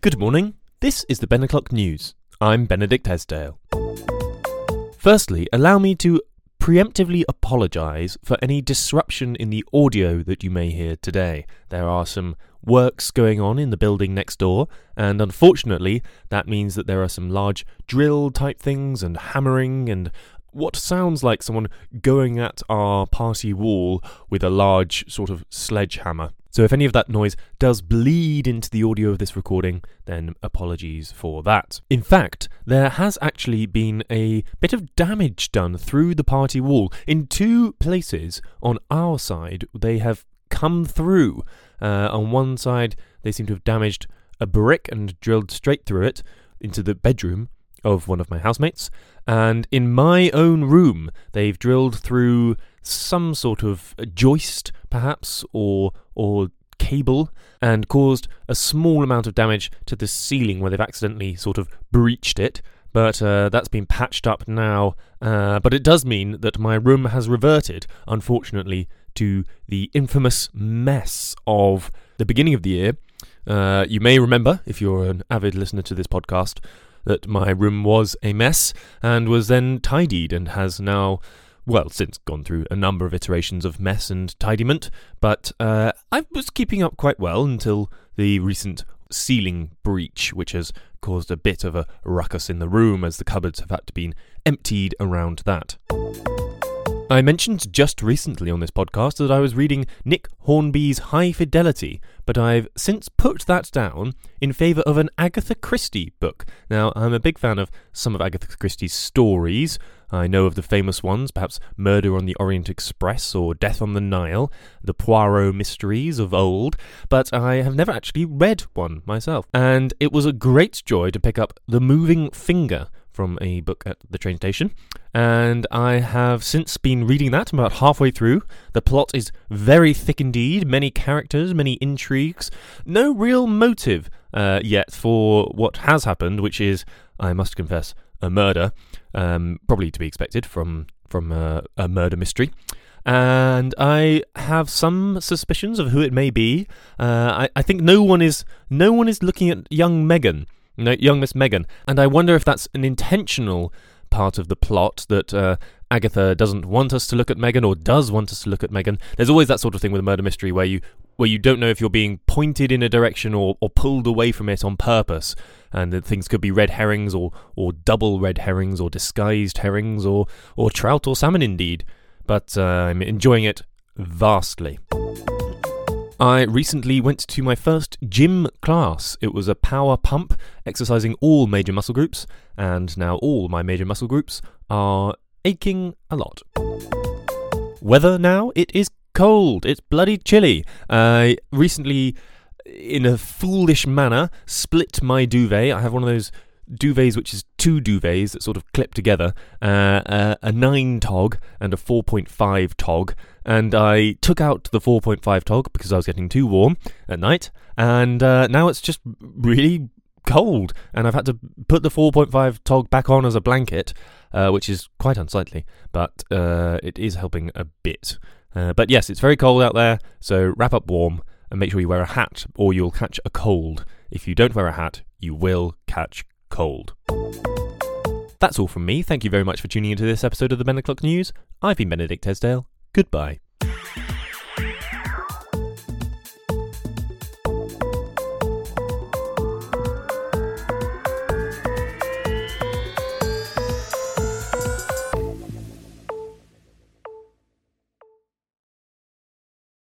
Good morning. This is the Ben O'Clock News. I'm Benedict Esdale. Firstly, allow me to preemptively apologise for any disruption in the audio that you may hear today. There are some works going on in the building next door, and unfortunately, that means that there are some large drill type things and hammering and what sounds like someone going at our party wall with a large sort of sledgehammer. So if any of that noise does bleed into the audio of this recording, then apologies for that. In fact, there has actually been a bit of damage done through the party wall. In two places on our side, they have come through. Uh, on one side, they seem to have damaged a brick and drilled straight through it into the bedroom of one of my housemates. And in my own room, they've drilled through some sort of joist, perhaps, or or cable, and caused a small amount of damage to the ceiling where they've accidentally sort of breached it. But uh, that's been patched up now. Uh, but it does mean that my room has reverted, unfortunately, to the infamous mess of the beginning of the year. Uh, you may remember, if you're an avid listener to this podcast, that my room was a mess and was then tidied and has now, well, since gone through a number of iterations of mess and tidiment. But uh, I was keeping up quite well until the recent ceiling breach, which has caused a bit of a ruckus in the room as the cupboards have had to be emptied around that. I mentioned just recently on this podcast that I was reading Nick Hornby's High Fidelity, but I've since put that down in favour of an Agatha Christie book. Now, I'm a big fan of some of Agatha Christie's stories. I know of the famous ones, perhaps Murder on the Orient Express or Death on the Nile, the Poirot mysteries of old, but I have never actually read one myself. And it was a great joy to pick up The Moving Finger from a book at the train station, and I have since been reading that about halfway through. The plot is very thick indeed, many characters, many intrigues, no real motive uh, yet for what has happened, which is, I must confess, a murder, um, probably to be expected from from uh, a murder mystery. And I have some suspicions of who it may be. Uh, I, I, think no one is no one is looking at young Megan no, young Miss Megan. And I wonder if that's an intentional part of the plot that uh, Agatha doesn't want us to look at Megan or does want us to look at Megan. There's always that sort of thing with a murder mystery where you where you don't know if you're being pointed in a direction or, or pulled away from it on purpose. And that things could be red herrings or, or double red herrings or disguised herrings or, or trout or salmon indeed. But uh, I'm enjoying it vastly. I recently went to my first gym class. It was a power pump, exercising all major muscle groups, and now all my major muscle groups are aching a lot. Weather now, it is cold. It's bloody chilly. I recently, in a foolish manner, split my duvet. I have one of those duvets, which is two duvets that sort of clip together, uh, uh, a 9 tog and a 4.5 tog. And I took out the 4.5 tog because I was getting too warm at night, and uh, now it's just really cold, and I've had to put the 4.5 tog back on as a blanket, uh, which is quite unsightly, but uh, it is helping a bit. Uh, but yes, it's very cold out there, so wrap up warm and make sure you wear a hat or you'll catch a cold. If you don't wear a hat, you will catch cold. That's all from me. Thank you very much for tuning into this episode of the Ben O'Clock News. I've been Benedict Esdale. Goodbye.